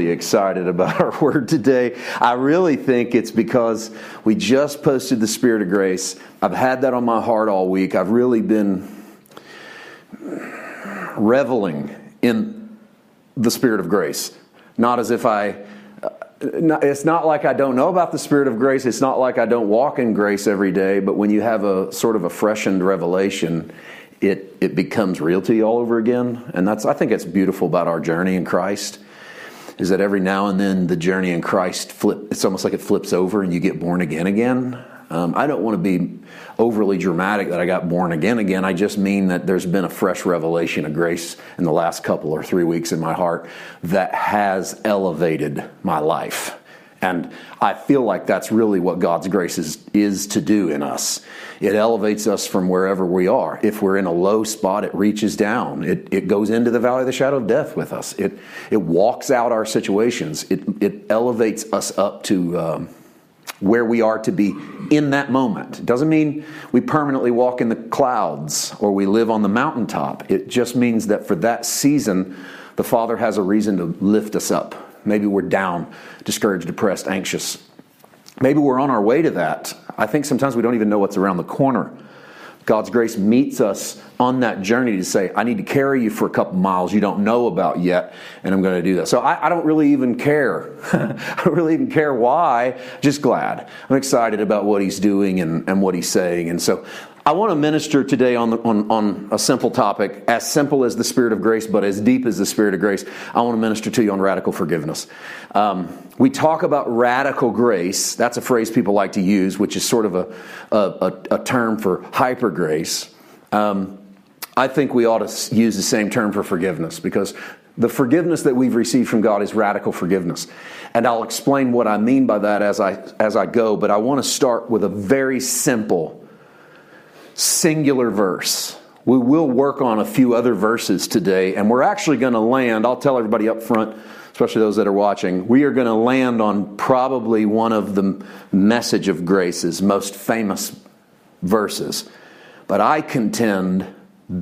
really excited about our word today. I really think it's because we just posted the Spirit of Grace. I've had that on my heart all week. I've really been reveling in the Spirit of grace. Not as if I, uh, it's not like I don't know about the Spirit of grace. It's not like I don't walk in grace every day. But when you have a sort of a freshened revelation, it, it becomes real to you all over again. And that's, I think it's beautiful about our journey in Christ is that every now and then the journey in Christ flip, it's almost like it flips over and you get born again again. Um, I don't want to be overly dramatic that I got born again again. I just mean that there's been a fresh revelation of grace in the last couple or three weeks in my heart that has elevated my life. And I feel like that's really what God's grace is, is to do in us. It elevates us from wherever we are. If we're in a low spot, it reaches down. It, it goes into the valley of the shadow of death with us. It, it walks out our situations. It, it elevates us up to um, where we are to be in that moment. It doesn't mean we permanently walk in the clouds or we live on the mountaintop. It just means that for that season, the Father has a reason to lift us up. Maybe we're down, discouraged, depressed, anxious. Maybe we're on our way to that. I think sometimes we don't even know what's around the corner. God's grace meets us on that journey to say, I need to carry you for a couple miles you don't know about yet, and I'm going to do that. So I, I don't really even care. I don't really even care why, just glad. I'm excited about what he's doing and, and what he's saying. And so I want to minister today on, the, on, on a simple topic, as simple as the Spirit of grace, but as deep as the Spirit of grace. I want to minister to you on radical forgiveness. Um, we talk about radical grace. That's a phrase people like to use, which is sort of a, a, a term for hyper grace. Um, I think we ought to use the same term for forgiveness because the forgiveness that we've received from God is radical forgiveness. And I'll explain what I mean by that as I, as I go, but I want to start with a very simple singular verse. We will work on a few other verses today, and we're actually going to land, I'll tell everybody up front, especially those that are watching, we are going to land on probably one of the message of grace's most famous verses. But I contend,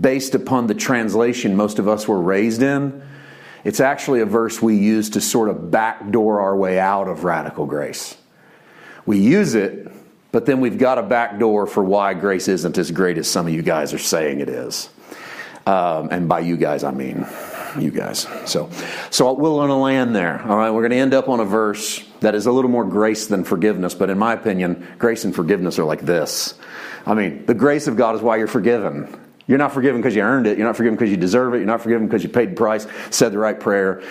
based upon the translation most of us were raised in, it's actually a verse we use to sort of backdoor our way out of radical grace. We use it but then we've got a back door for why grace isn't as great as some of you guys are saying it is. Um, and by you guys, I mean you guys. So, so to land there. All right, we're going to end up on a verse that is a little more grace than forgiveness. But in my opinion, grace and forgiveness are like this. I mean, the grace of God is why you're forgiven. You're not forgiven because you earned it. You're not forgiven because you deserve it. You're not forgiven because you paid the price, said the right prayer.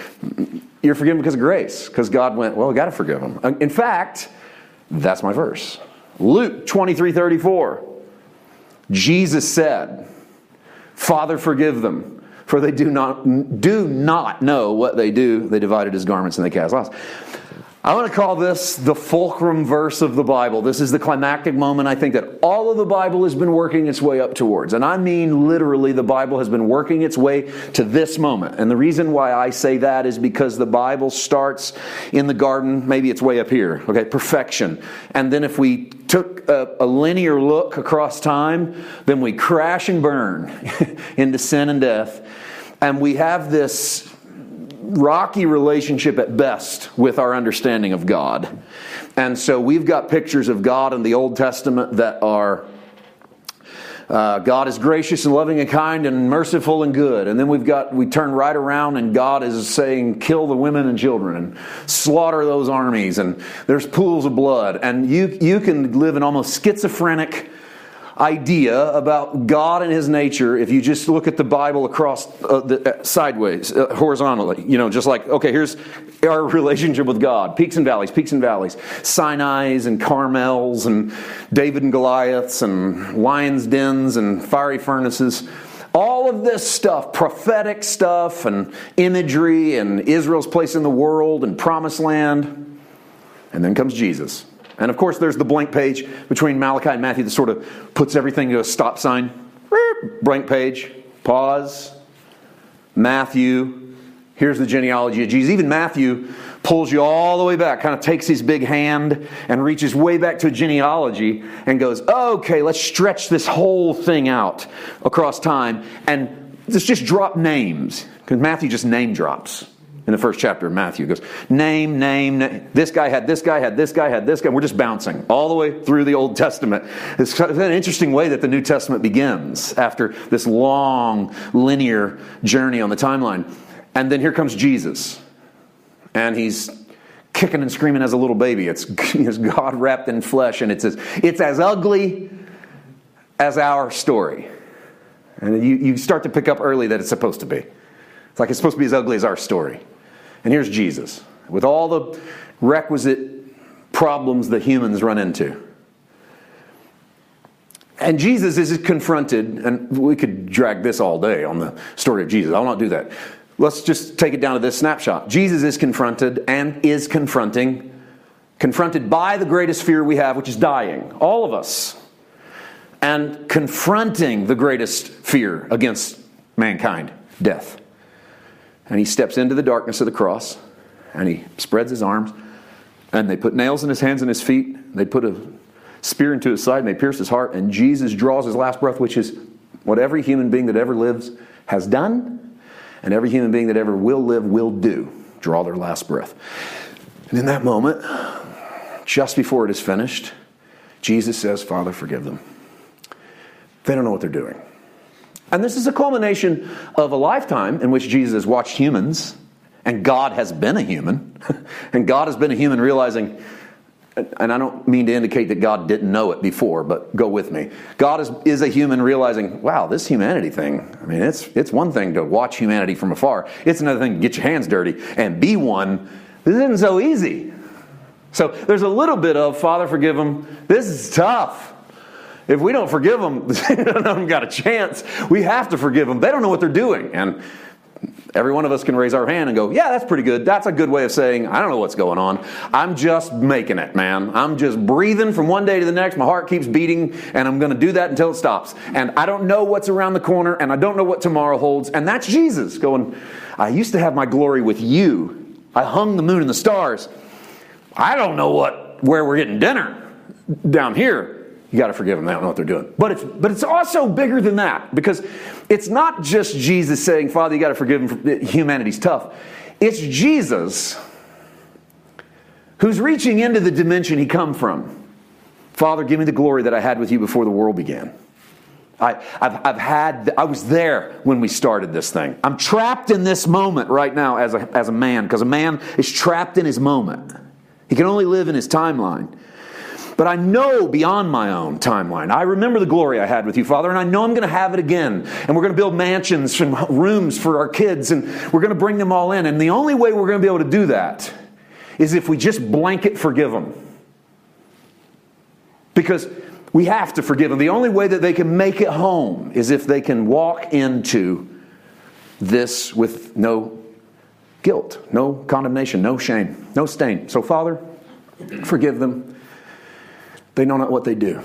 You're forgiven because of grace, because God went, well, we got to forgive them. In fact, that's my verse. Luke 23 34. Jesus said, Father, forgive them, for they do not, do not know what they do. They divided his garments and they cast lots. I want to call this the fulcrum verse of the Bible. This is the climactic moment I think that all of the Bible has been working its way up towards. And I mean literally, the Bible has been working its way to this moment. And the reason why I say that is because the Bible starts in the garden, maybe it's way up here, okay, perfection. And then if we took a, a linear look across time, then we crash and burn into sin and death. And we have this rocky relationship at best with our understanding of God. And so we've got pictures of God in the Old Testament that are uh, God is gracious and loving and kind and merciful and good. And then we've got, we turn right around and God is saying, kill the women and children and slaughter those armies. And there's pools of blood. And you, you can live an almost schizophrenic idea about God and His nature if you just look at the Bible across uh, the, uh, sideways, uh, horizontally. You know, just like okay, here's our relationship with God: peaks and valleys, peaks and valleys, Sinai's and Carmel's, and David and Goliaths, and lions' dens, and fiery furnaces. All of this stuff, prophetic stuff, and imagery, and Israel's place in the world, and promised land. And then comes Jesus. And of course, there's the blank page between Malachi and Matthew that sort of puts everything to a stop sign. Blank page, pause. Matthew, here's the genealogy of Jesus. Even Matthew pulls you all the way back, kind of takes his big hand and reaches way back to a genealogy and goes, okay, let's stretch this whole thing out across time and let's just drop names. Because Matthew just name drops. In the first chapter of Matthew. Goes, name, name, name. This guy had this guy, had this guy, had this guy. We're just bouncing all the way through the Old Testament. It's an interesting way that the New Testament begins after this long, linear journey on the timeline. And then here comes Jesus. And he's kicking and screaming as a little baby. It's, it's God wrapped in flesh, and it's as, it's as ugly as our story. And you, you start to pick up early that it's supposed to be. It's like it's supposed to be as ugly as our story. And here's Jesus with all the requisite problems that humans run into. And Jesus is confronted, and we could drag this all day on the story of Jesus. I'll not do that. Let's just take it down to this snapshot. Jesus is confronted and is confronting, confronted by the greatest fear we have, which is dying. All of us. And confronting the greatest fear against mankind death. And he steps into the darkness of the cross and he spreads his arms and they put nails in his hands and his feet. They put a spear into his side and they pierce his heart. And Jesus draws his last breath, which is what every human being that ever lives has done and every human being that ever will live will do draw their last breath. And in that moment, just before it is finished, Jesus says, Father, forgive them. They don't know what they're doing. And this is a culmination of a lifetime in which Jesus watched humans, and God has been a human. and God has been a human realizing, and I don't mean to indicate that God didn't know it before, but go with me. God is, is a human realizing, wow, this humanity thing, I mean, it's, it's one thing to watch humanity from afar, it's another thing to get your hands dirty and be one. This isn't so easy. So there's a little bit of, Father, forgive them. This is tough. If we don't forgive them, of them got a chance. We have to forgive them. They don't know what they're doing. And every one of us can raise our hand and go, Yeah, that's pretty good. That's a good way of saying, I don't know what's going on. I'm just making it, man. I'm just breathing from one day to the next. My heart keeps beating, and I'm going to do that until it stops. And I don't know what's around the corner, and I don't know what tomorrow holds. And that's Jesus going, I used to have my glory with you. I hung the moon and the stars. I don't know what where we're getting dinner down here you got to forgive them. They don't know what they're doing. But it's, but it's also bigger than that because it's not just Jesus saying, Father, you got to forgive them. Humanity's tough. It's Jesus who's reaching into the dimension he come from. Father, give me the glory that I had with you before the world began. I, have I've had, I was there when we started this thing. I'm trapped in this moment right now as a, as a man because a man is trapped in his moment. He can only live in his timeline. But I know beyond my own timeline. I remember the glory I had with you, Father, and I know I'm going to have it again. And we're going to build mansions and rooms for our kids, and we're going to bring them all in. And the only way we're going to be able to do that is if we just blanket forgive them. Because we have to forgive them. The only way that they can make it home is if they can walk into this with no guilt, no condemnation, no shame, no stain. So, Father, forgive them. They know not what they do.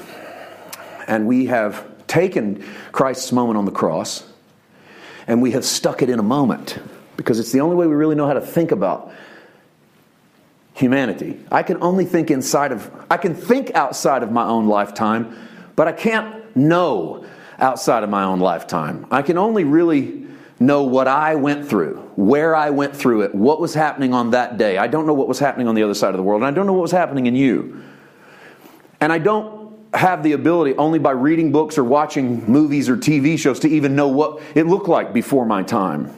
And we have taken Christ's moment on the cross and we have stuck it in a moment because it's the only way we really know how to think about humanity. I can only think inside of, I can think outside of my own lifetime, but I can't know outside of my own lifetime. I can only really know what I went through, where I went through it, what was happening on that day. I don't know what was happening on the other side of the world, and I don't know what was happening in you. And I don't have the ability only by reading books or watching movies or TV shows to even know what it looked like before my time.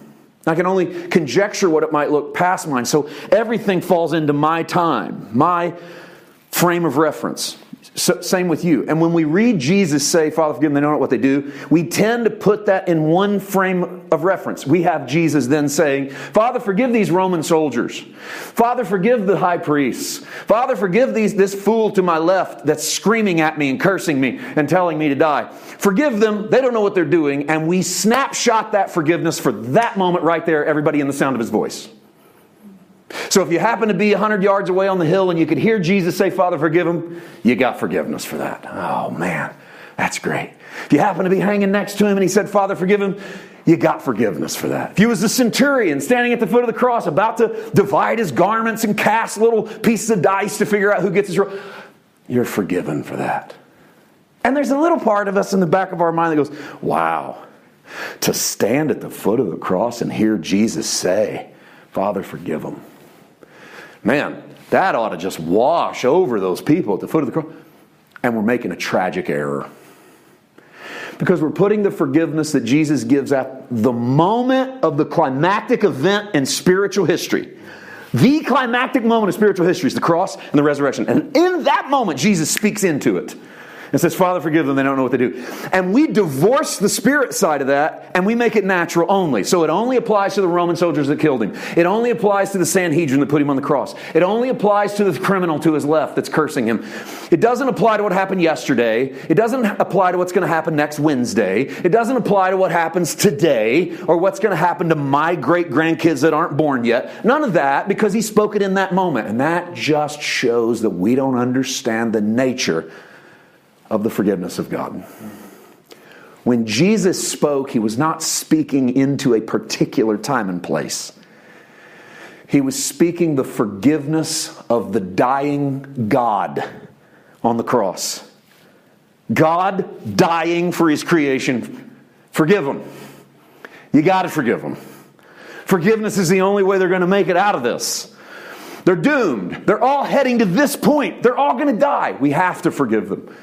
I can only conjecture what it might look past mine. So everything falls into my time, my frame of reference. So, same with you. And when we read Jesus say, Father, forgive them, they don't know what they do, we tend to put that in one frame of reference. We have Jesus then saying, Father, forgive these Roman soldiers. Father, forgive the high priests. Father, forgive these, this fool to my left that's screaming at me and cursing me and telling me to die. Forgive them. They don't know what they're doing. And we snapshot that forgiveness for that moment right there, everybody in the sound of his voice. So if you happen to be 100 yards away on the hill and you could hear Jesus say, Father, forgive him, you got forgiveness for that. Oh, man, that's great. If you happen to be hanging next to him and he said, Father, forgive him, you got forgiveness for that. If you was the centurion standing at the foot of the cross about to divide his garments and cast little pieces of dice to figure out who gets his robe, you're forgiven for that. And there's a little part of us in the back of our mind that goes, wow, to stand at the foot of the cross and hear Jesus say, Father, forgive them. Man, that ought to just wash over those people at the foot of the cross. And we're making a tragic error. Because we're putting the forgiveness that Jesus gives at the moment of the climactic event in spiritual history. The climactic moment of spiritual history is the cross and the resurrection. And in that moment, Jesus speaks into it and says, Father, forgive them, they don't know what they do. And we divorce the spirit side of that and we make it natural only. So it only applies to the Roman soldiers that killed him. It only applies to the Sanhedrin that put him on the cross. It only applies to the criminal to his left that's cursing him. It doesn't apply to what happened yesterday. It doesn't apply to what's going to happen next Wednesday. It doesn't apply to what happens today or what's going to happen to my great grandkids that aren't born yet. None of that because he spoke it in that moment. And that just shows that we don't understand the nature of the forgiveness of God. When Jesus spoke, he was not speaking into a particular time and place. He was speaking the forgiveness of the dying God on the cross. God dying for his creation. Forgive them. You got to forgive them. Forgiveness is the only way they're going to make it out of this. They're doomed. They're all heading to this point. They're all going to die. We have to forgive them.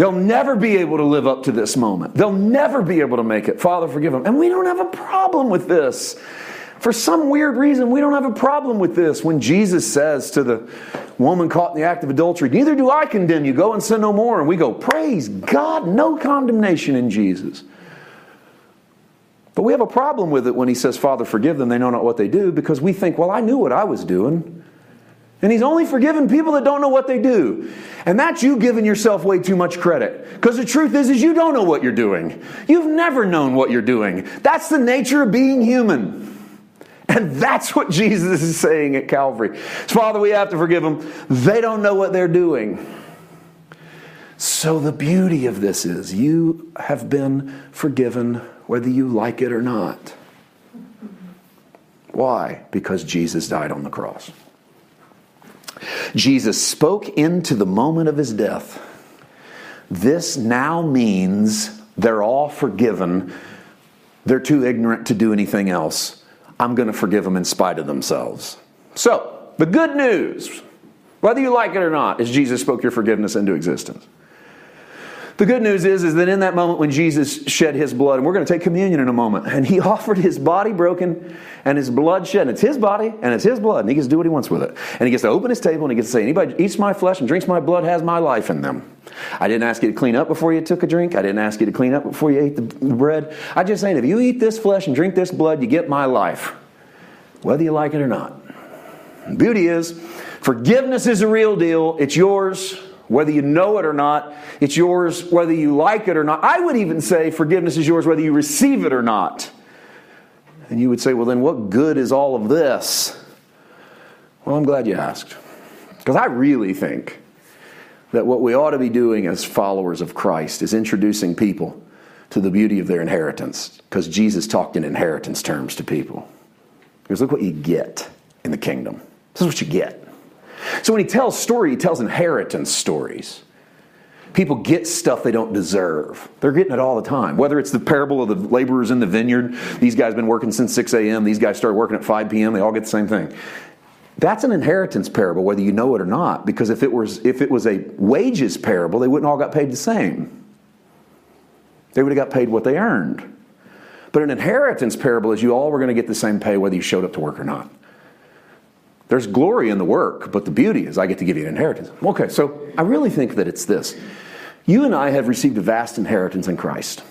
They'll never be able to live up to this moment. They'll never be able to make it. Father, forgive them. And we don't have a problem with this. For some weird reason, we don't have a problem with this when Jesus says to the woman caught in the act of adultery, Neither do I condemn you. Go and sin no more. And we go, Praise God, no condemnation in Jesus. But we have a problem with it when he says, Father, forgive them. They know not what they do because we think, Well, I knew what I was doing. And he's only forgiven people that don't know what they do. And that's you giving yourself way too much credit. Because the truth is, is you don't know what you're doing. You've never known what you're doing. That's the nature of being human. And that's what Jesus is saying at Calvary. Father, we have to forgive them. They don't know what they're doing. So the beauty of this is you have been forgiven whether you like it or not. Why? Because Jesus died on the cross. Jesus spoke into the moment of his death. This now means they're all forgiven. They're too ignorant to do anything else. I'm going to forgive them in spite of themselves. So, the good news, whether you like it or not, is Jesus spoke your forgiveness into existence. The good news is, is that in that moment when Jesus shed his blood, and we're going to take communion in a moment, and he offered his body broken and his blood shed, and it's his body and it's his blood, and he gets to do what he wants with it. And he gets to open his table and he gets to say, Anybody eats my flesh and drinks my blood has my life in them. I didn't ask you to clean up before you took a drink. I didn't ask you to clean up before you ate the bread. I just saying, if you eat this flesh and drink this blood, you get my life, whether you like it or not. The beauty is, forgiveness is a real deal. It's yours whether you know it or not, it's yours whether you like it or not. I would even say forgiveness is yours whether you receive it or not. And you would say, well, then what good is all of this? Well, I'm glad you asked. Because I really think that what we ought to be doing as followers of Christ is introducing people to the beauty of their inheritance. Because Jesus talked in inheritance terms to people. Because look what you get in the kingdom. This is what you get. So when he tells story, he tells inheritance stories. People get stuff they don't deserve. They're getting it all the time. Whether it's the parable of the laborers in the vineyard, these guys been working since 6 a.m., these guys start working at 5 p.m., they all get the same thing. That's an inheritance parable, whether you know it or not, because if it was, if it was a wages parable, they wouldn't all got paid the same. They would have got paid what they earned. But an inheritance parable is you all were going to get the same pay whether you showed up to work or not. There's glory in the work, but the beauty is I get to give you an inheritance. Okay, so I really think that it's this. You and I have received a vast inheritance in Christ.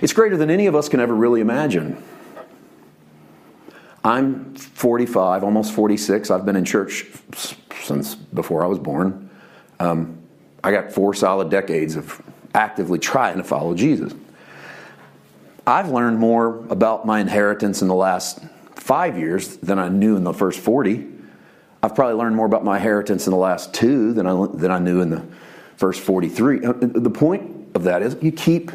It's greater than any of us can ever really imagine. I'm 45, almost 46. I've been in church since before I was born. Um, I got four solid decades of actively trying to follow Jesus. I've learned more about my inheritance in the last five years than I knew in the first 40. I've probably learned more about my inheritance in the last two than I, than I knew in the first 43. Uh, the point of that is you keep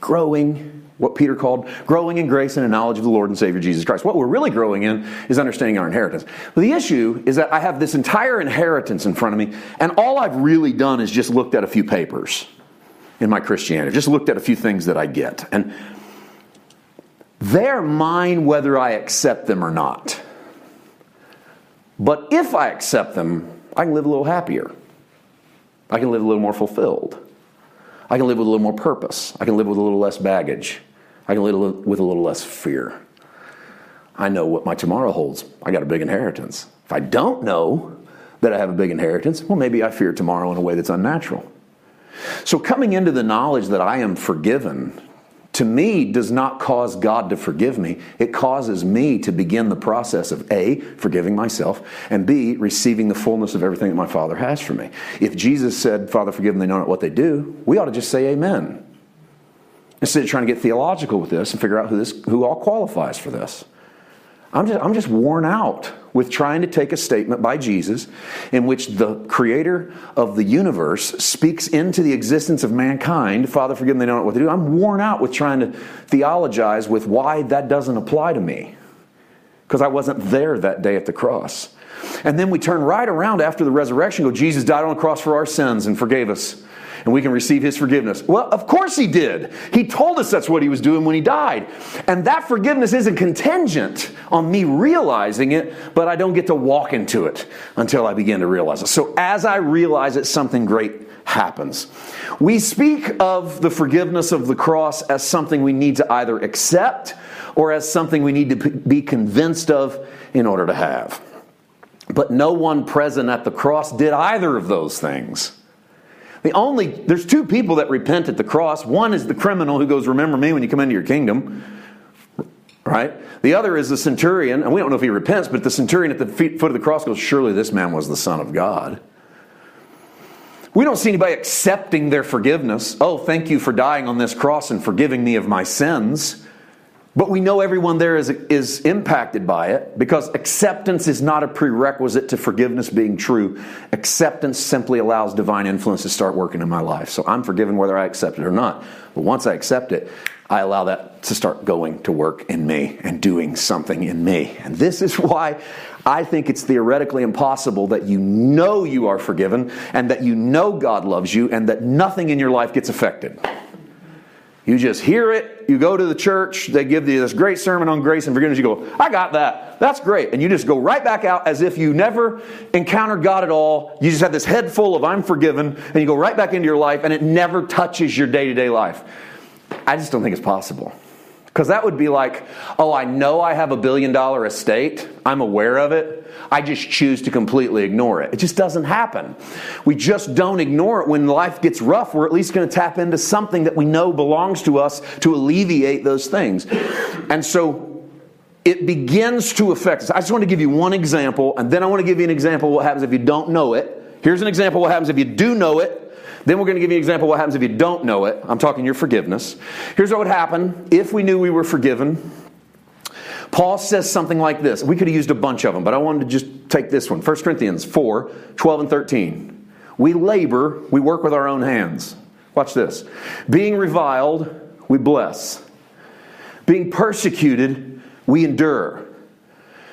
growing, what Peter called growing in grace and in knowledge of the Lord and Savior Jesus Christ. What we're really growing in is understanding our inheritance. But the issue is that I have this entire inheritance in front of me, and all I've really done is just looked at a few papers in my Christianity, just looked at a few things that I get. And They're mine whether I accept them or not. But if I accept them, I can live a little happier. I can live a little more fulfilled. I can live with a little more purpose. I can live with a little less baggage. I can live with a little less fear. I know what my tomorrow holds. I got a big inheritance. If I don't know that I have a big inheritance, well, maybe I fear tomorrow in a way that's unnatural. So, coming into the knowledge that I am forgiven to me does not cause God to forgive me. It causes me to begin the process of A, forgiving myself, and B, receiving the fullness of everything that my Father has for me. If Jesus said, Father, forgive them, they know not what they do, we ought to just say amen. Instead of trying to get theological with this and figure out who, this, who all qualifies for this. I'm just, I'm just worn out with trying to take a statement by Jesus in which the creator of the universe speaks into the existence of mankind. Father, forgive them, they don't know what to do. I'm worn out with trying to theologize with why that doesn't apply to me because I wasn't there that day at the cross. And then we turn right around after the resurrection, go, Jesus died on the cross for our sins and forgave us and we can receive his forgiveness. Well, of course he did. He told us that's what he was doing when he died. And that forgiveness isn't contingent on me realizing it, but I don't get to walk into it until I begin to realize it. So as I realize it, something great happens. We speak of the forgiveness of the cross as something we need to either accept or as something we need to be convinced of in order to have. But no one present at the cross did either of those things. The only, there's two people that repent at the cross. One is the criminal who goes, Remember me when you come into your kingdom. Right? The other is the centurion, and we don't know if he repents, but the centurion at the feet, foot of the cross goes, Surely this man was the Son of God. We don't see anybody accepting their forgiveness. Oh, thank you for dying on this cross and forgiving me of my sins. But we know everyone there is, is impacted by it because acceptance is not a prerequisite to forgiveness being true. Acceptance simply allows divine influence to start working in my life. So I'm forgiven whether I accept it or not. But once I accept it, I allow that to start going to work in me and doing something in me. And this is why I think it's theoretically impossible that you know you are forgiven and that you know God loves you and that nothing in your life gets affected. You just hear it, you go to the church, they give you this great sermon on grace and forgiveness. You go, I got that. That's great. And you just go right back out as if you never encountered God at all. You just have this head full of I'm forgiven, and you go right back into your life, and it never touches your day to day life. I just don't think it's possible. Because that would be like, oh, I know I have a billion dollar estate. I'm aware of it. I just choose to completely ignore it. It just doesn't happen. We just don't ignore it when life gets rough. We're at least going to tap into something that we know belongs to us to alleviate those things. And so it begins to affect us. I just want to give you one example, and then I want to give you an example of what happens if you don't know it. Here's an example what happens if you do know it. Then we're going to give you an example what happens if you don't know it. I'm talking your forgiveness. Here's what would happen if we knew we were forgiven. Paul says something like this. We could have used a bunch of them, but I wanted to just take this one 1 Corinthians 4 12 and 13. We labor, we work with our own hands. Watch this. Being reviled, we bless. Being persecuted, we endure.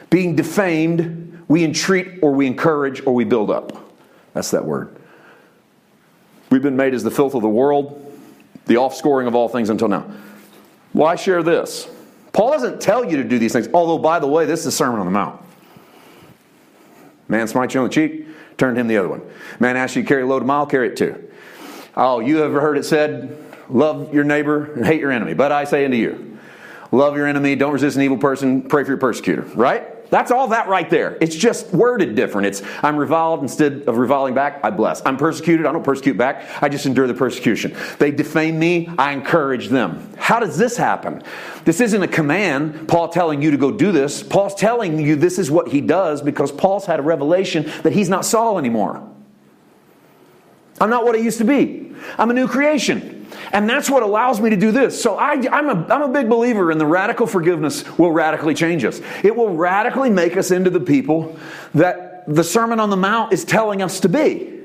Being defamed, we entreat or we encourage or we build up. That's that word. We've been made as the filth of the world, the offscoring of all things until now. Why share this? Paul doesn't tell you to do these things, although, by the way, this is the Sermon on the Mount. Man smites you on the cheek, turn him the other one. Man asks you to carry a load of mile, carry it too. Oh, you ever heard it said, love your neighbor and hate your enemy? But I say unto you, love your enemy, don't resist an evil person, pray for your persecutor, right? That's all that right there. It's just worded different. It's I'm reviled instead of reviling back, I bless. I'm persecuted, I don't persecute back, I just endure the persecution. They defame me, I encourage them. How does this happen? This isn't a command, Paul telling you to go do this. Paul's telling you this is what he does because Paul's had a revelation that he's not Saul anymore. I'm not what I used to be. I'm a new creation. And that's what allows me to do this. So I, am a, I'm a big believer in the radical forgiveness will radically change us. It will radically make us into the people that the Sermon on the Mount is telling us to be.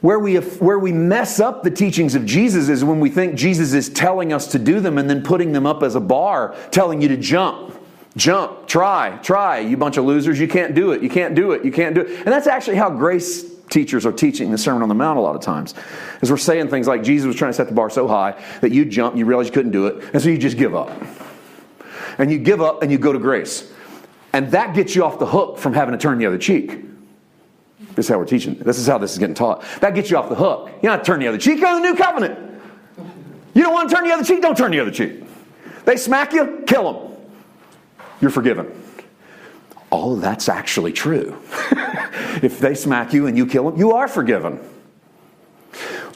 Where we, where we mess up the teachings of Jesus is when we think Jesus is telling us to do them and then putting them up as a bar, telling you to jump. Jump, try, try, you bunch of losers. You can't do it. You can't do it. You can't do it. And that's actually how grace teachers are teaching the Sermon on the Mount a lot of times. Is we're saying things like Jesus was trying to set the bar so high that you jump, you realize you couldn't do it, and so you just give up. and you give up and you go to grace. And that gets you off the hook from having to turn the other cheek. This is how we're teaching. This is how this is getting taught. That gets you off the hook. You don't turn the other cheek. Go to the new covenant. You don't want to turn the other cheek? Don't turn the other cheek. They smack you, kill them. You're forgiven. Of that's actually true. if they smack you and you kill them, you are forgiven.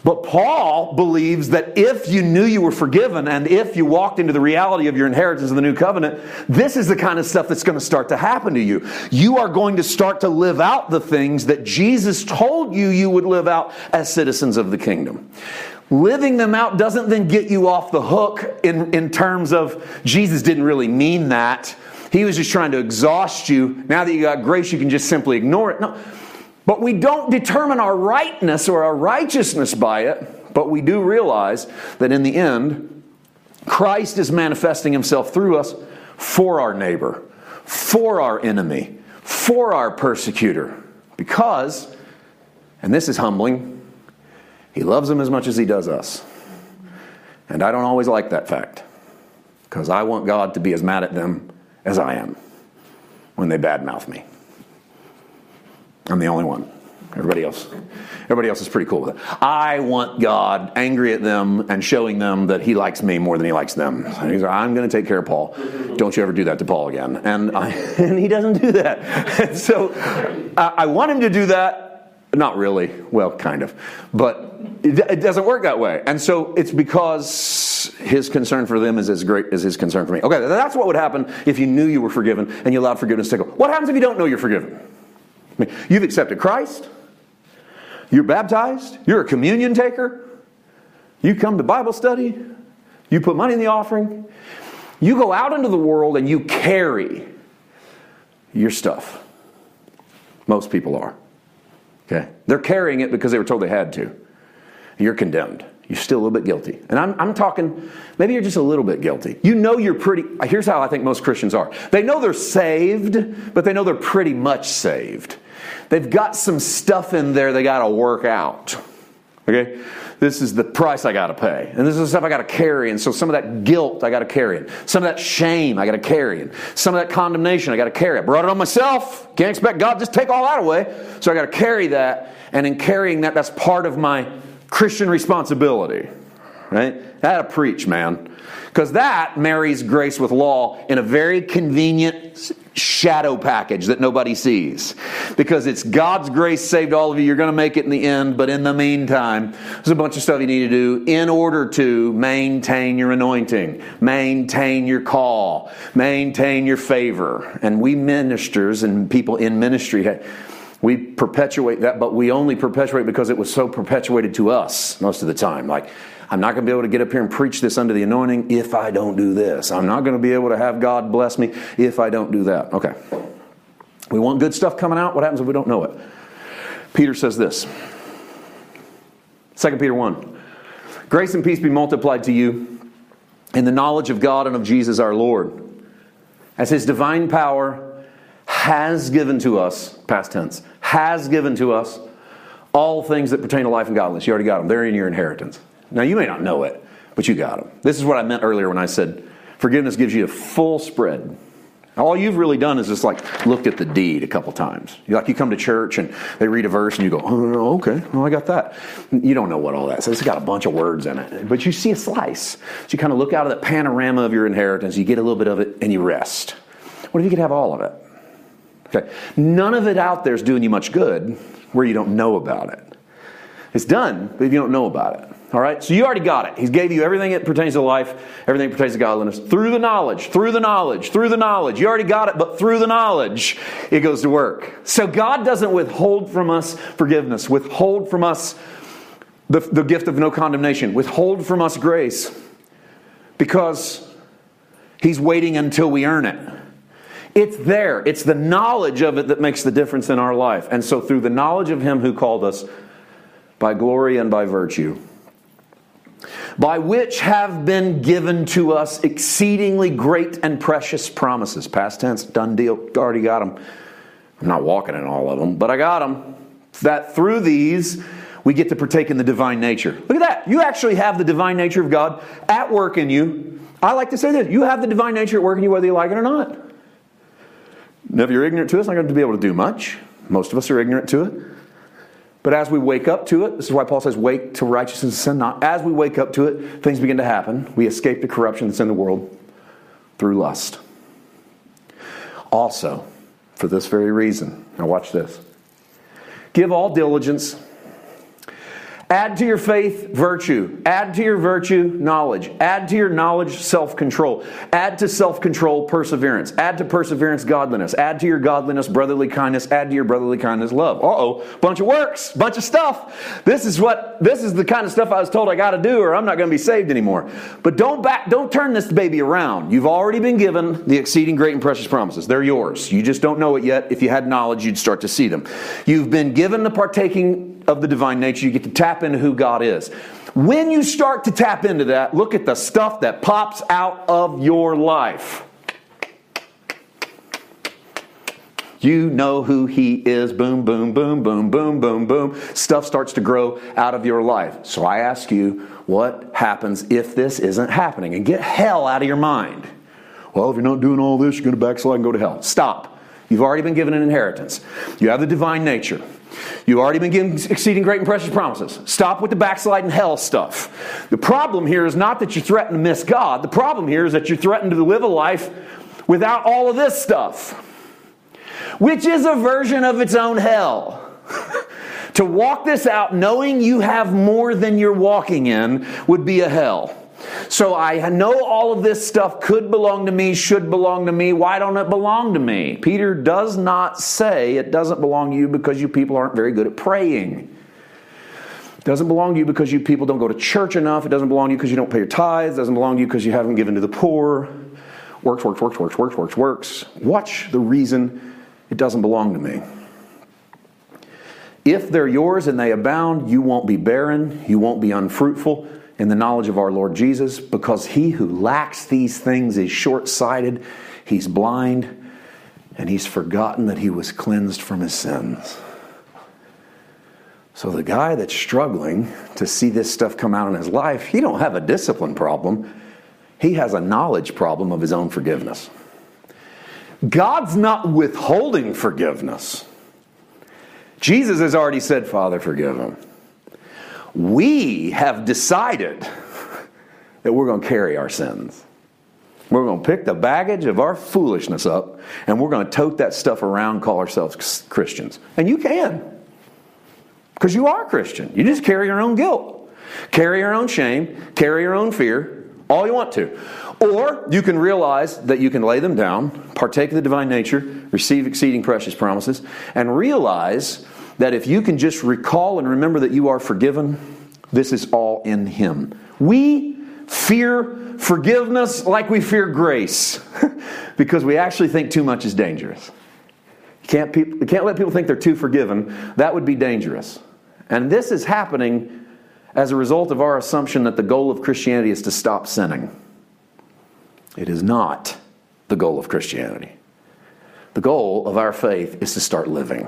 But Paul believes that if you knew you were forgiven and if you walked into the reality of your inheritance in the new covenant, this is the kind of stuff that's going to start to happen to you. You are going to start to live out the things that Jesus told you you would live out as citizens of the kingdom. Living them out doesn't then get you off the hook in, in terms of Jesus didn't really mean that. He was just trying to exhaust you. Now that you got grace, you can just simply ignore it. No. But we don't determine our rightness or our righteousness by it, but we do realize that in the end, Christ is manifesting himself through us for our neighbor, for our enemy, for our persecutor. Because, and this is humbling, he loves them as much as he does us. And I don't always like that fact because I want God to be as mad at them as I am when they badmouth me. I'm the only one. Everybody else, everybody else is pretty cool with it. I want God angry at them and showing them that He likes me more than He likes them. He's like, I'm going to take care of Paul. Don't you ever do that to Paul again. And, I, and He doesn't do that. so I, I want Him to do that. Not really. Well, kind of. But it, it doesn't work that way. And so it's because His concern for them is as great as His concern for me. Okay, that's what would happen if you knew you were forgiven and you allowed forgiveness to go. What happens if you don't know you're forgiven? You've accepted Christ. You're baptized. You're a communion taker. You come to Bible study. You put money in the offering. You go out into the world and you carry your stuff. Most people are. Okay? They're carrying it because they were told they had to. You're condemned. You're still a little bit guilty. And I'm, I'm talking, maybe you're just a little bit guilty. You know you're pretty, here's how I think most Christians are. They know they're saved, but they know they're pretty much saved. They've got some stuff in there they got to work out. Okay? This is the price I got to pay. And this is the stuff I got to carry. And so some of that guilt I got to carry. And some of that shame I got to carry. And some of that condemnation I got to carry. I brought it on myself. Can't expect God just take all that away. So I got to carry that. And in carrying that, that's part of my Christian responsibility. Right? I had to preach, man. Because that marries grace with law in a very convenient shadow package that nobody sees. Because it's God's grace saved all of you. You're going to make it in the end, but in the meantime, there's a bunch of stuff you need to do in order to maintain your anointing, maintain your call, maintain your favor. And we ministers and people in ministry, we perpetuate that, but we only perpetuate because it was so perpetuated to us most of the time. Like, I'm not going to be able to get up here and preach this under the anointing if I don't do this. I'm not going to be able to have God bless me if I don't do that. Okay. We want good stuff coming out. What happens if we don't know it? Peter says this 2 Peter 1 Grace and peace be multiplied to you in the knowledge of God and of Jesus our Lord, as his divine power has given to us, past tense, has given to us all things that pertain to life and godliness. You already got them. They're in your inheritance. Now, you may not know it, but you got them. This is what I meant earlier when I said forgiveness gives you a full spread. All you've really done is just like looked at the deed a couple times. You like you come to church and they read a verse and you go, oh, okay, well I got that. You don't know what all that says. It's got a bunch of words in it, but you see a slice. So you kind of look out of that panorama of your inheritance. You get a little bit of it and you rest. What if you could have all of it? Okay, none of it out there is doing you much good where you don't know about it. It's done, but if you don't know about it. All right, so you already got it. He's gave you everything that pertains to life, everything that pertains to godliness through the knowledge, through the knowledge, through the knowledge. You already got it, but through the knowledge, it goes to work. So God doesn't withhold from us forgiveness, withhold from us the, the gift of no condemnation, withhold from us grace because He's waiting until we earn it. It's there. It's the knowledge of it that makes the difference in our life. And so, through the knowledge of Him who called us by glory and by virtue, by which have been given to us exceedingly great and precious promises. Past tense, done deal, already got them. I'm not walking in all of them, but I got them. That through these we get to partake in the divine nature. Look at that. You actually have the divine nature of God at work in you. I like to say this you have the divine nature at work in you whether you like it or not. Now, if you're ignorant to it, it's not going to be able to do much. Most of us are ignorant to it. But as we wake up to it, this is why Paul says, wake to righteousness and sin not. As we wake up to it, things begin to happen. We escape the corruption that's in the world through lust. Also, for this very reason, now watch this give all diligence Add to your faith virtue. Add to your virtue knowledge. Add to your knowledge self control. Add to self control perseverance. Add to perseverance godliness. Add to your godliness brotherly kindness. Add to your brotherly kindness love. Uh oh, bunch of works, bunch of stuff. This is what this is the kind of stuff I was told I got to do, or I'm not going to be saved anymore. But don't back, don't turn this baby around. You've already been given the exceeding great and precious promises. They're yours. You just don't know it yet. If you had knowledge, you'd start to see them. You've been given the partaking of the divine nature. You get to tap into who God is. When you start to tap into that, look at the stuff that pops out of your life. You know who he is. Boom, boom, boom, boom, boom, boom, boom. Stuff starts to grow out of your life. So I ask you, what happens if this isn't happening? And get hell out of your mind. Well, if you're not doing all this, you're going to backslide and go to hell. Stop. You've already been given an inheritance. You have the divine nature. You've already been given exceeding great and precious promises. Stop with the backsliding hell stuff. The problem here is not that you threaten to miss God. The problem here is that you threaten to live a life without all of this stuff, which is a version of its own hell. to walk this out knowing you have more than you're walking in would be a hell. So I know all of this stuff could belong to me, should belong to me. Why don't it belong to me? Peter does not say it doesn't belong to you because you people aren't very good at praying. It doesn't belong to you because you people don't go to church enough. It doesn't belong to you because you don't pay your tithes. It doesn't belong to you because you haven't given to the poor. Works, works, works, works, works, works, works. Watch the reason it doesn't belong to me. If they're yours and they abound, you won't be barren, you won't be unfruitful, in the knowledge of our Lord Jesus, because he who lacks these things is short sighted, he's blind, and he's forgotten that he was cleansed from his sins. So the guy that's struggling to see this stuff come out in his life, he don't have a discipline problem. He has a knowledge problem of his own forgiveness. God's not withholding forgiveness. Jesus has already said, Father, forgive him we have decided that we're going to carry our sins. We're going to pick the baggage of our foolishness up and we're going to tote that stuff around, call ourselves Christians. And you can. Because you are Christian. You just carry your own guilt, carry your own shame, carry your own fear, all you want to. Or you can realize that you can lay them down, partake of the divine nature, receive exceeding precious promises, and realize that if you can just recall and remember that you are forgiven, this is all in Him. We fear forgiveness like we fear grace because we actually think too much is dangerous. You can't, you can't let people think they're too forgiven. That would be dangerous. And this is happening as a result of our assumption that the goal of Christianity is to stop sinning. It is not the goal of Christianity. The goal of our faith is to start living.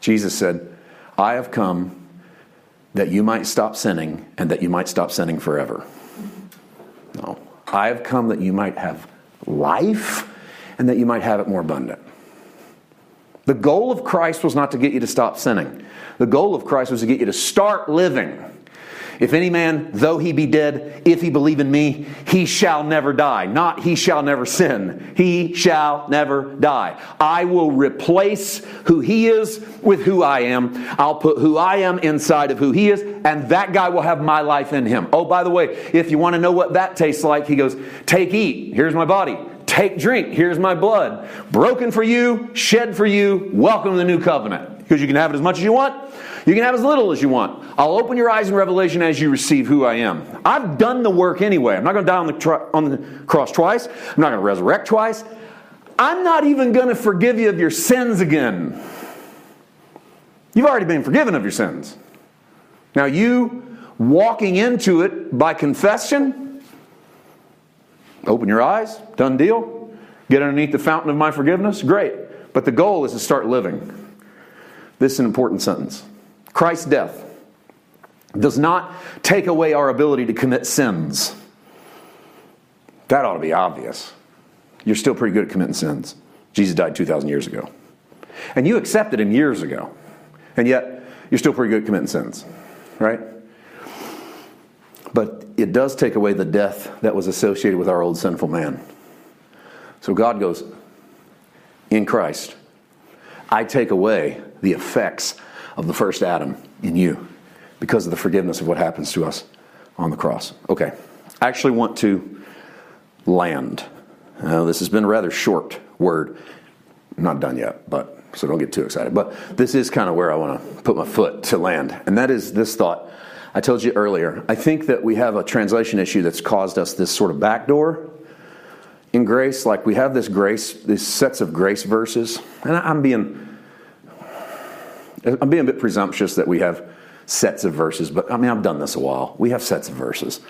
Jesus said, I have come that you might stop sinning and that you might stop sinning forever. No. I have come that you might have life and that you might have it more abundant. The goal of Christ was not to get you to stop sinning. The goal of Christ was to get you to start living. If any man, though he be dead, if he believe in me, he shall never die. Not he shall never sin. He shall never die. I will replace who he is with who I am. I'll put who I am inside of who he is, and that guy will have my life in him. Oh, by the way, if you want to know what that tastes like, he goes, Take, eat. Here's my body. Take, drink. Here's my blood. Broken for you, shed for you. Welcome to the new covenant. Because you can have it as much as you want you can have as little as you want. I'll open your eyes in revelation as you receive who I am. I've done the work anyway. I'm not going to die on the, on the cross twice. I'm not going to resurrect twice. I'm not even going to forgive you of your sins again. You've already been forgiven of your sins. Now, you walking into it by confession, open your eyes, done deal. Get underneath the fountain of my forgiveness, great. But the goal is to start living. This is an important sentence. Christ's death does not take away our ability to commit sins. That ought to be obvious. You're still pretty good at committing sins. Jesus died 2,000 years ago. And you accepted him years ago. And yet, you're still pretty good at committing sins, right? But it does take away the death that was associated with our old sinful man. So God goes, in Christ, I take away the effects of the first Adam in you because of the forgiveness of what happens to us on the cross. Okay, I actually want to land. Uh, this has been a rather short word. I'm not done yet, but so don't get too excited. But this is kind of where I want to put my foot to land, and that is this thought. I told you earlier, I think that we have a translation issue that's caused us this sort of backdoor in grace. Like we have this grace, these sets of grace verses, and I'm being, I'm being a bit presumptuous that we have sets of verses, but I mean, I've done this a while. We have sets of verses.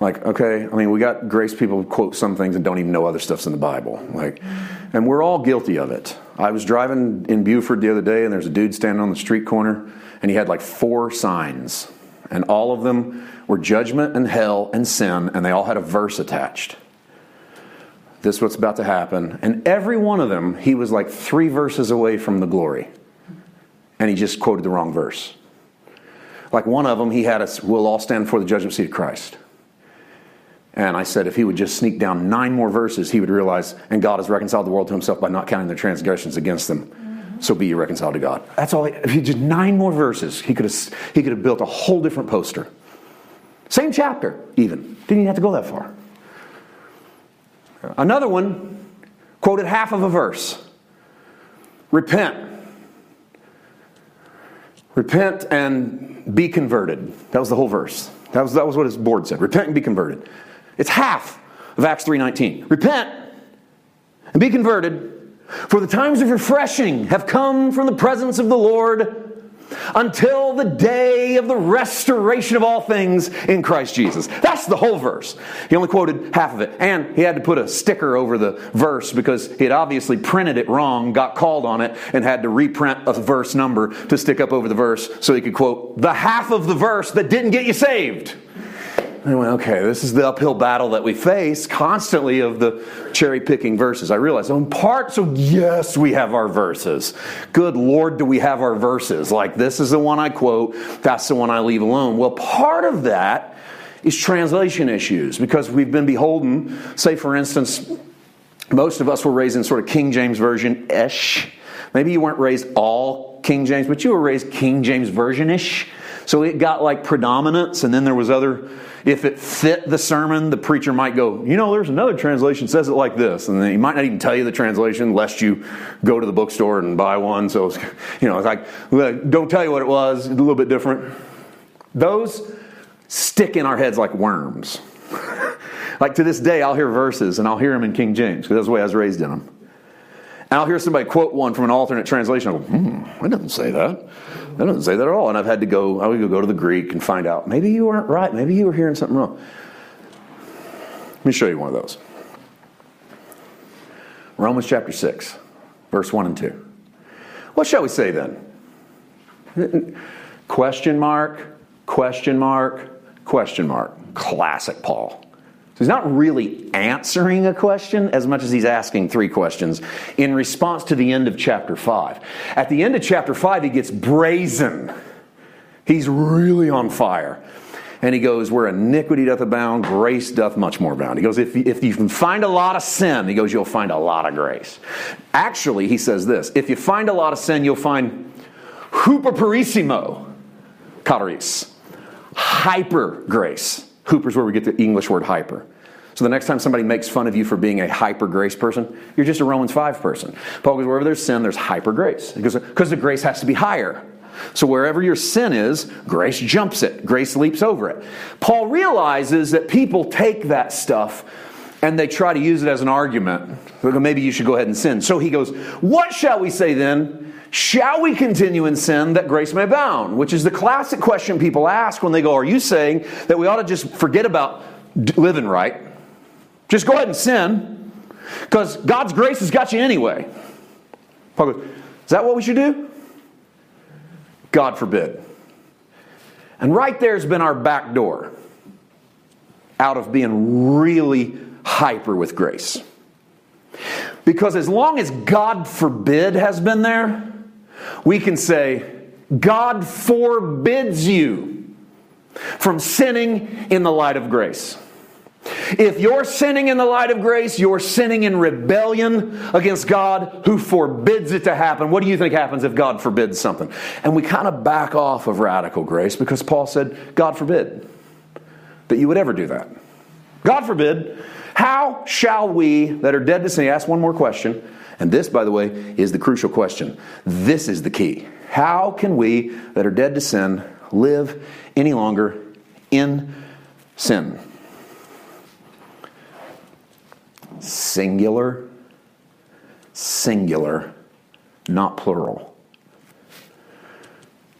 Like, okay, I mean, we got grace people quote some things and don't even know other stuff's in the Bible. Like, and we're all guilty of it. I was driving in Buford the other day, and there's a dude standing on the street corner, and he had like four signs, and all of them were judgment and hell and sin, and they all had a verse attached. This is what's about to happen. And every one of them, he was like three verses away from the glory. And he just quoted the wrong verse. Like one of them, he had us, we'll all stand before the judgment seat of Christ. And I said, if he would just sneak down nine more verses, he would realize, and God has reconciled the world to himself by not counting their transgressions against them. Mm-hmm. So be you reconciled to God. That's all. If he just nine more verses, he could have he could have built a whole different poster. Same chapter, even. Didn't even have to go that far. Another one quoted half of a verse. Repent. Repent and be converted. That was the whole verse. That was, that was what his board said. Repent and be converted. It's half of Acts 3:19. Repent and be converted, for the times of refreshing have come from the presence of the Lord until the day of the restoration of all things in Christ Jesus. That's the whole verse. He only quoted half of it. And he had to put a sticker over the verse because he had obviously printed it wrong, got called on it, and had to reprint a verse number to stick up over the verse so he could quote the half of the verse that didn't get you saved. I went, okay, this is the uphill battle that we face constantly of the cherry picking verses. I realized, oh, in part, so yes, we have our verses. Good Lord, do we have our verses? Like, this is the one I quote, that's the one I leave alone. Well, part of that is translation issues because we've been beholden, say, for instance, most of us were raised in sort of King James Version ish. Maybe you weren't raised all King James, but you were raised King James Version ish. So it got like predominance, and then there was other if it fit the sermon, the preacher might go, you know, there's another translation says it like this, and then he might not even tell you the translation lest you go to the bookstore and buy one. So, it's, you know, it's like, don't tell you what it was, it's a little bit different. Those stick in our heads like worms. like to this day, I'll hear verses and I'll hear them in King James because that's the way I was raised in them. And I'll hear somebody quote one from an alternate translation. I go, hmm, it doesn't say that. That doesn't say that at all. And I've had to go, I would go to the Greek and find out, maybe you weren't right. Maybe you were hearing something wrong. Let me show you one of those. Romans chapter 6, verse 1 and 2. What shall we say then? Question mark, question mark, question mark. Classic Paul. He's not really answering a question as much as he's asking three questions in response to the end of chapter 5. At the end of chapter 5, he gets brazen. He's really on fire. And he goes, Where iniquity doth abound, grace doth much more abound. He goes, if, if you can find a lot of sin, he goes, You'll find a lot of grace. Actually, he says this if you find a lot of sin, you'll find huperperissimo, charis, hyper grace. Hooper's where we get the English word hyper. So the next time somebody makes fun of you for being a hyper grace person, you're just a Romans 5 person. Paul goes, wherever there's sin, there's hyper grace. Because the grace has to be higher. So wherever your sin is, grace jumps it, grace leaps over it. Paul realizes that people take that stuff and they try to use it as an argument. Maybe you should go ahead and sin. So he goes, What shall we say then? Shall we continue in sin that grace may abound? Which is the classic question people ask when they go, Are you saying that we ought to just forget about living right? Just go ahead and sin because God's grace has got you anyway. Is that what we should do? God forbid. And right there's been our back door out of being really hyper with grace. Because as long as God forbid has been there, we can say, God forbids you from sinning in the light of grace. If you're sinning in the light of grace, you're sinning in rebellion against God who forbids it to happen. What do you think happens if God forbids something? And we kind of back off of radical grace because Paul said, God forbid that you would ever do that. God forbid. How shall we that are dead to sin? Ask one more question. And this, by the way, is the crucial question. This is the key. How can we that are dead to sin live any longer in sin? Singular, singular, not plural.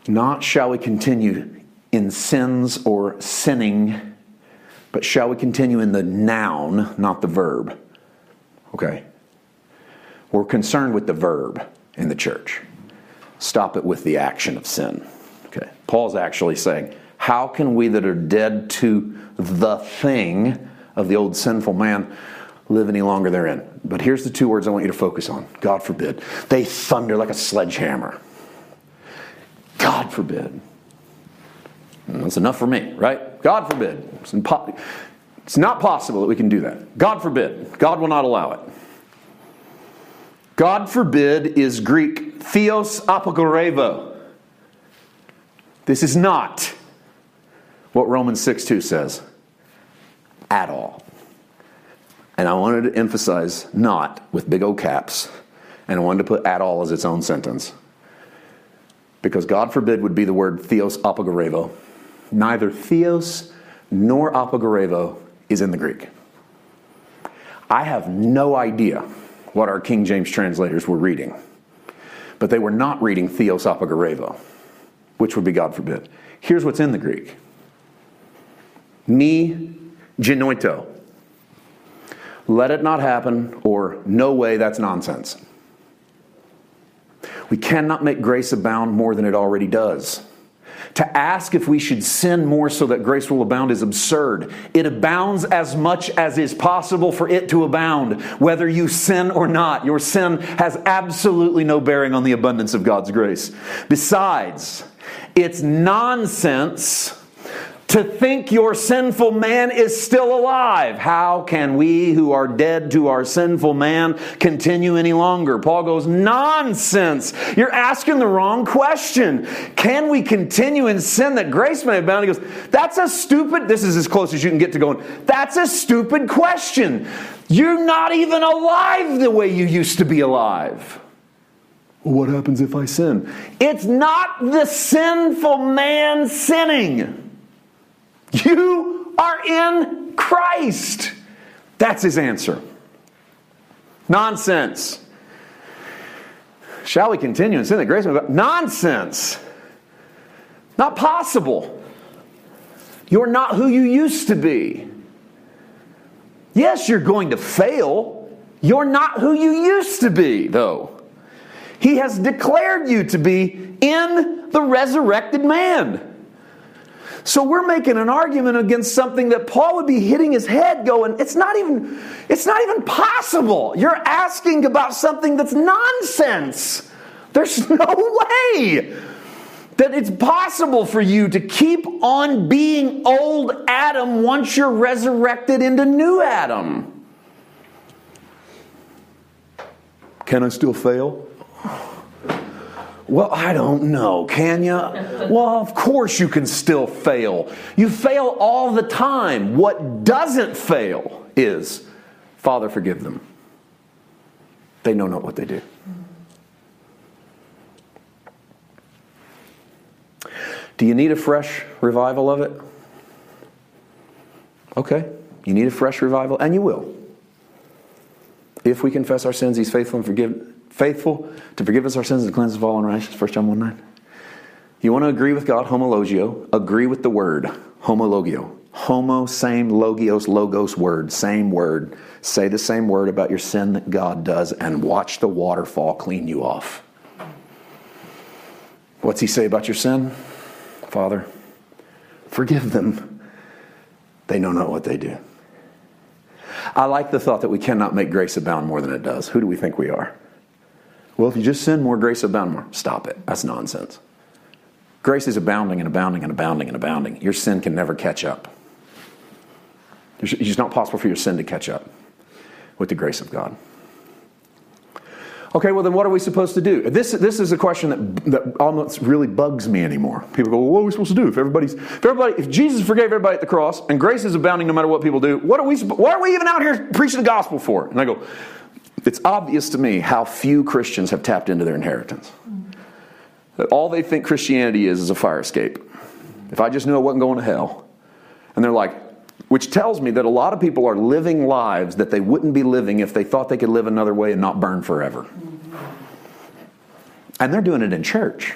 Not shall we continue in sins or sinning, but shall we continue in the noun, not the verb. Okay? We're concerned with the verb in the church. Stop it with the action of sin. Okay. Paul's actually saying, How can we that are dead to the thing of the old sinful man live any longer therein? But here's the two words I want you to focus on God forbid. They thunder like a sledgehammer. God forbid. That's enough for me, right? God forbid. It's, impo- it's not possible that we can do that. God forbid. God will not allow it. God forbid is Greek theos apogorevo. This is not what Romans 6 2 says at all. And I wanted to emphasize not with big O caps, and I wanted to put at all as its own sentence. Because God forbid would be the word theos apogorevo. Neither theos nor apogorevo is in the Greek. I have no idea what our King James translators were reading. But they were not reading Theos Apogorevo, which would be God forbid. Here's what's in the Greek Me genoito. Let it not happen, or no way, that's nonsense. We cannot make grace abound more than it already does. To ask if we should sin more so that grace will abound is absurd. It abounds as much as is possible for it to abound, whether you sin or not. Your sin has absolutely no bearing on the abundance of God's grace. Besides, it's nonsense to think your sinful man is still alive. How can we who are dead to our sinful man continue any longer? Paul goes, Nonsense. You're asking the wrong question. Can we continue in sin that grace may abound? He goes, That's a stupid, this is as close as you can get to going, That's a stupid question. You're not even alive the way you used to be alive. What happens if I sin? It's not the sinful man sinning. You are in Christ. That's his answer. Nonsense. Shall we continue in sin that grace Nonsense. Not possible. You're not who you used to be. Yes, you're going to fail. You're not who you used to be, though. He has declared you to be in the resurrected man. So we're making an argument against something that Paul would be hitting his head going, it's not even it's not even possible. You're asking about something that's nonsense. There's no way that it's possible for you to keep on being old Adam once you're resurrected into new Adam. Can I still fail? Well, I don't know. Can you? Well, of course you can still fail. You fail all the time. What doesn't fail is, Father, forgive them. They know not what they do. Do you need a fresh revival of it? Okay, you need a fresh revival, and you will. If we confess our sins, He's faithful and forgive, faithful to forgive us our sins and cleanse us of all unrighteousness. 1 John 1 9. You want to agree with God, homologio, agree with the word, homologio. Homo, same, logios, logos, word, same word. Say the same word about your sin that God does and watch the waterfall clean you off. What's he say about your sin? Father, Forgive them. They know not what they do. I like the thought that we cannot make grace abound more than it does. Who do we think we are? Well, if you just sin more, grace abound more. Stop it. That's nonsense. Grace is abounding and abounding and abounding and abounding. Your sin can never catch up. It's just not possible for your sin to catch up with the grace of God. Okay, well, then what are we supposed to do? This, this is a question that, that almost really bugs me anymore. People go, well, what are we supposed to do? If, everybody's, if, everybody, if Jesus forgave everybody at the cross and grace is abounding no matter what people do, what are we, why are we even out here preaching the gospel for? And I go, it's obvious to me how few Christians have tapped into their inheritance. That all they think Christianity is is a fire escape. If I just knew I wasn't going to hell. And they're like, which tells me that a lot of people are living lives that they wouldn't be living if they thought they could live another way and not burn forever. And they're doing it in church.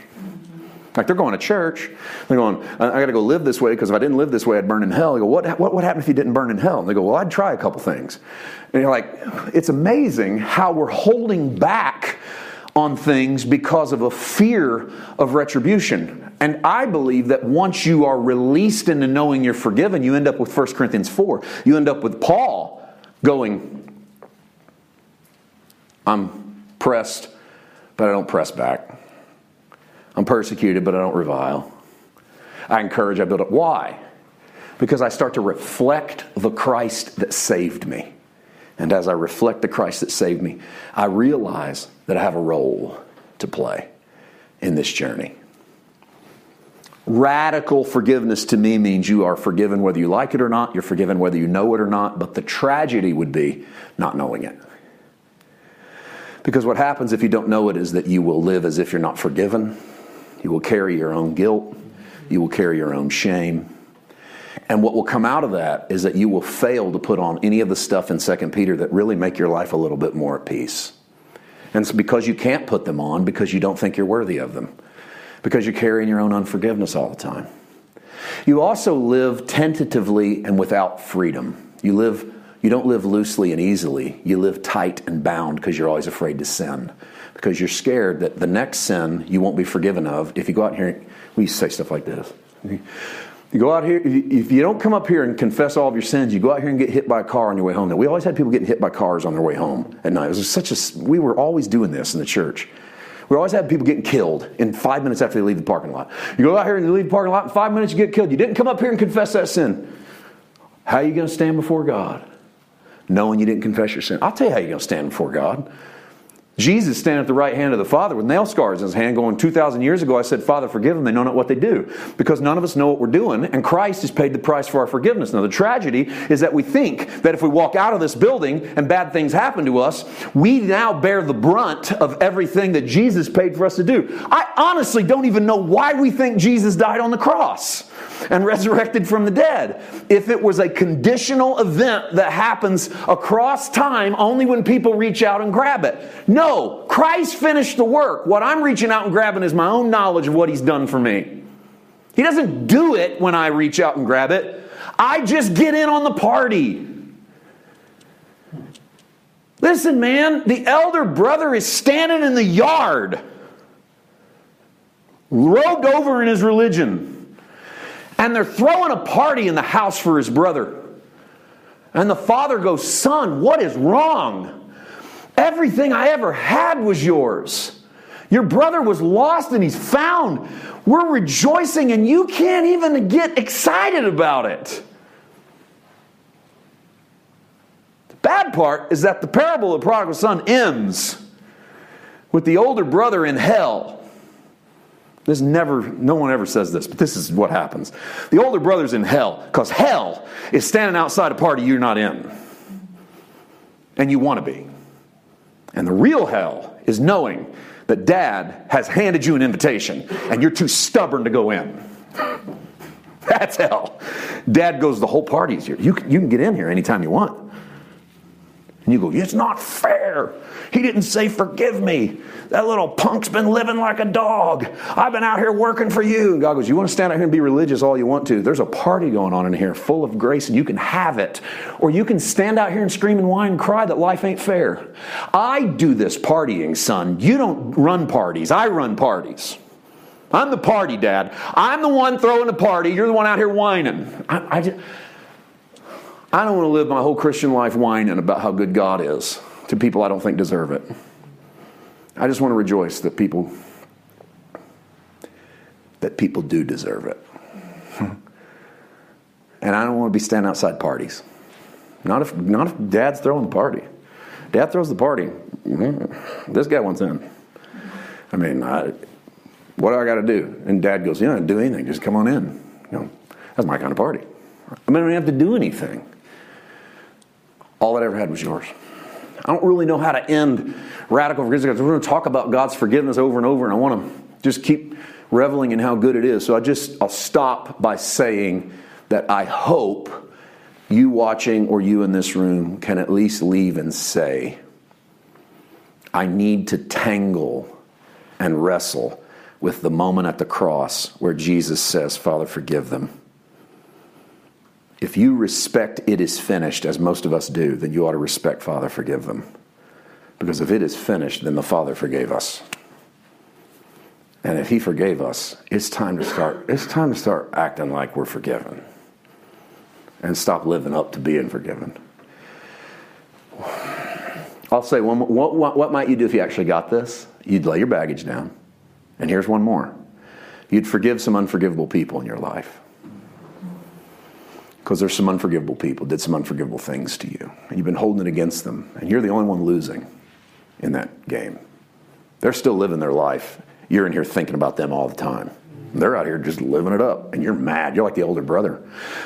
Like they're going to church, they're going, I got to go live this way because if I didn't live this way, I'd burn in hell. They go, what, what, what happened if you didn't burn in hell? And they go, well, I'd try a couple things. And you're like, it's amazing how we're holding back on things because of a fear of retribution. And I believe that once you are released into knowing you're forgiven, you end up with 1 Corinthians 4. You end up with Paul going, I'm pressed, but I don't press back. I'm persecuted, but I don't revile. I encourage, I build up. Why? Because I start to reflect the Christ that saved me. And as I reflect the Christ that saved me, I realize that I have a role to play in this journey. Radical forgiveness to me means you are forgiven whether you like it or not, you're forgiven whether you know it or not, but the tragedy would be not knowing it. Because what happens if you don't know it is that you will live as if you're not forgiven, you will carry your own guilt, you will carry your own shame. And what will come out of that is that you will fail to put on any of the stuff in 2 Peter that really make your life a little bit more at peace. And it's because you can't put them on because you don't think you're worthy of them because you're carrying your own unforgiveness all the time. You also live tentatively and without freedom. You live you don't live loosely and easily. You live tight and bound because you're always afraid to sin. Because you're scared that the next sin you won't be forgiven of if you go out here. We say stuff like this. You go out here, if you don't come up here and confess all of your sins, you go out here and get hit by a car on your way home. Now, we always had people getting hit by cars on their way home at night. It was such a, we were always doing this in the church. We always have people getting killed in five minutes after they leave the parking lot. You go out here and you leave the parking lot, in five minutes you get killed. You didn't come up here and confess that sin. How are you going to stand before God? Knowing you didn't confess your sin. I'll tell you how you're going to stand before God. Jesus standing at the right hand of the Father with nail scars in his hand, going, 2,000 years ago, I said, Father, forgive them. They know not what they do. Because none of us know what we're doing, and Christ has paid the price for our forgiveness. Now, the tragedy is that we think that if we walk out of this building and bad things happen to us, we now bear the brunt of everything that Jesus paid for us to do. I honestly don't even know why we think Jesus died on the cross and resurrected from the dead. If it was a conditional event that happens across time only when people reach out and grab it. No, Christ finished the work. What I'm reaching out and grabbing is my own knowledge of what He's done for me. He doesn't do it when I reach out and grab it. I just get in on the party. Listen, man, the elder brother is standing in the yard, robed over in his religion. And they're throwing a party in the house for his brother. And the father goes, Son, what is wrong? Everything I ever had was yours. Your brother was lost and he's found. We're rejoicing and you can't even get excited about it. The bad part is that the parable of the prodigal son ends with the older brother in hell this never, no one ever says this, but this is what happens. The older brother's in hell because hell is standing outside a party you're not in. And you want to be. And the real hell is knowing that dad has handed you an invitation and you're too stubborn to go in. That's hell. Dad goes, the whole party's here. You, you can get in here anytime you want. And you go, it's not fair. He didn't say, forgive me. That little punk's been living like a dog. I've been out here working for you. And God goes, You want to stand out here and be religious all you want to? There's a party going on in here full of grace and you can have it. Or you can stand out here and scream and whine and cry that life ain't fair. I do this partying, son. You don't run parties, I run parties. I'm the party dad. I'm the one throwing the party. You're the one out here whining. I, I, just, I don't want to live my whole Christian life whining about how good God is to people I don't think deserve it. I just want to rejoice that people that people do deserve it. and I don't want to be standing outside parties. Not if not if dad's throwing the party. Dad throws the party. Mm-hmm. This guy wants in. I mean, I, what do I got to do? And dad goes, You don't do anything. Just come on in. You know, that's my kind of party. I mean, I don't have to do anything. All I ever had was yours. I don't really know how to end radical forgiveness. We're going to talk about God's forgiveness over and over, and I want to just keep reveling in how good it is. So I just I'll stop by saying that I hope you watching or you in this room can at least leave and say, I need to tangle and wrestle with the moment at the cross where Jesus says, Father, forgive them. If you respect it is finished, as most of us do, then you ought to respect Father, forgive them. Because if it is finished, then the Father forgave us. And if he forgave us, it's time to start it's time to start acting like we're forgiven. And stop living up to being forgiven. I'll say one what, what, what might you do if you actually got this? You'd lay your baggage down. And here's one more. You'd forgive some unforgivable people in your life because there's some unforgivable people did some unforgivable things to you and you've been holding it against them and you're the only one losing in that game. They're still living their life. You're in here thinking about them all the time. They're out here just living it up and you're mad. You're like the older brother.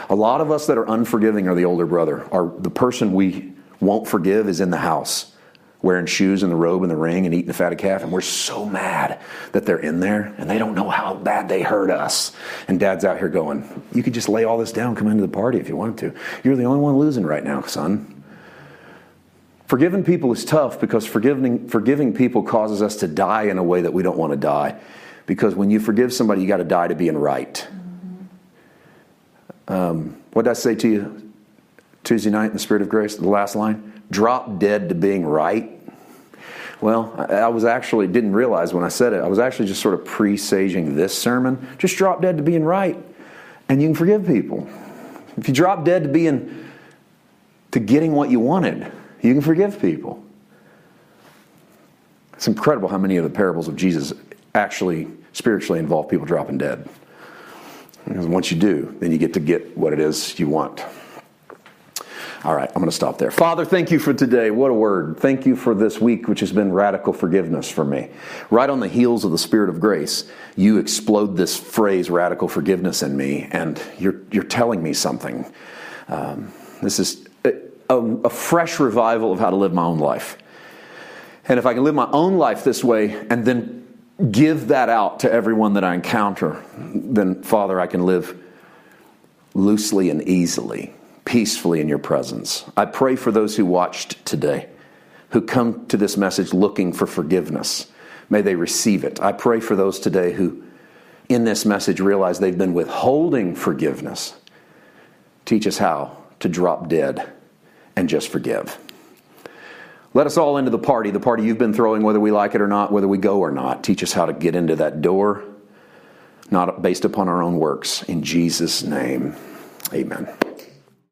A lot of us that are unforgiving are the older brother. Are the person we won't forgive is in the house wearing shoes and the robe and the ring and eating the fatted calf, and we're so mad that they're in there and they don't know how bad they hurt us. And dad's out here going, You could just lay all this down, come into the party if you want to. You're the only one losing right now, son. Forgiving people is tough because forgiving, forgiving people causes us to die in a way that we don't want to die. Because when you forgive somebody, you got to die to being right. Um, what did I say to you Tuesday night in the Spirit of Grace? The last line? drop dead to being right? Well, I was actually didn't realize when I said it, I was actually just sort of presaging this sermon. Just drop dead to being right, and you can forgive people. If you drop dead to being to getting what you wanted, you can forgive people. It's incredible how many of the parables of Jesus actually spiritually involve people dropping dead. Because once you do, then you get to get what it is you want. All right, I'm going to stop there. Father, thank you for today. What a word. Thank you for this week, which has been radical forgiveness for me. Right on the heels of the Spirit of grace, you explode this phrase, radical forgiveness, in me, and you're, you're telling me something. Um, this is a, a, a fresh revival of how to live my own life. And if I can live my own life this way and then give that out to everyone that I encounter, then, Father, I can live loosely and easily peacefully in your presence. I pray for those who watched today, who come to this message looking for forgiveness. May they receive it. I pray for those today who, in this message, realize they've been withholding forgiveness. Teach us how to drop dead and just forgive. Let us all into the party, the party you've been throwing, whether we like it or not, whether we go or not. Teach us how to get into that door, not based upon our own works. In Jesus' name, amen.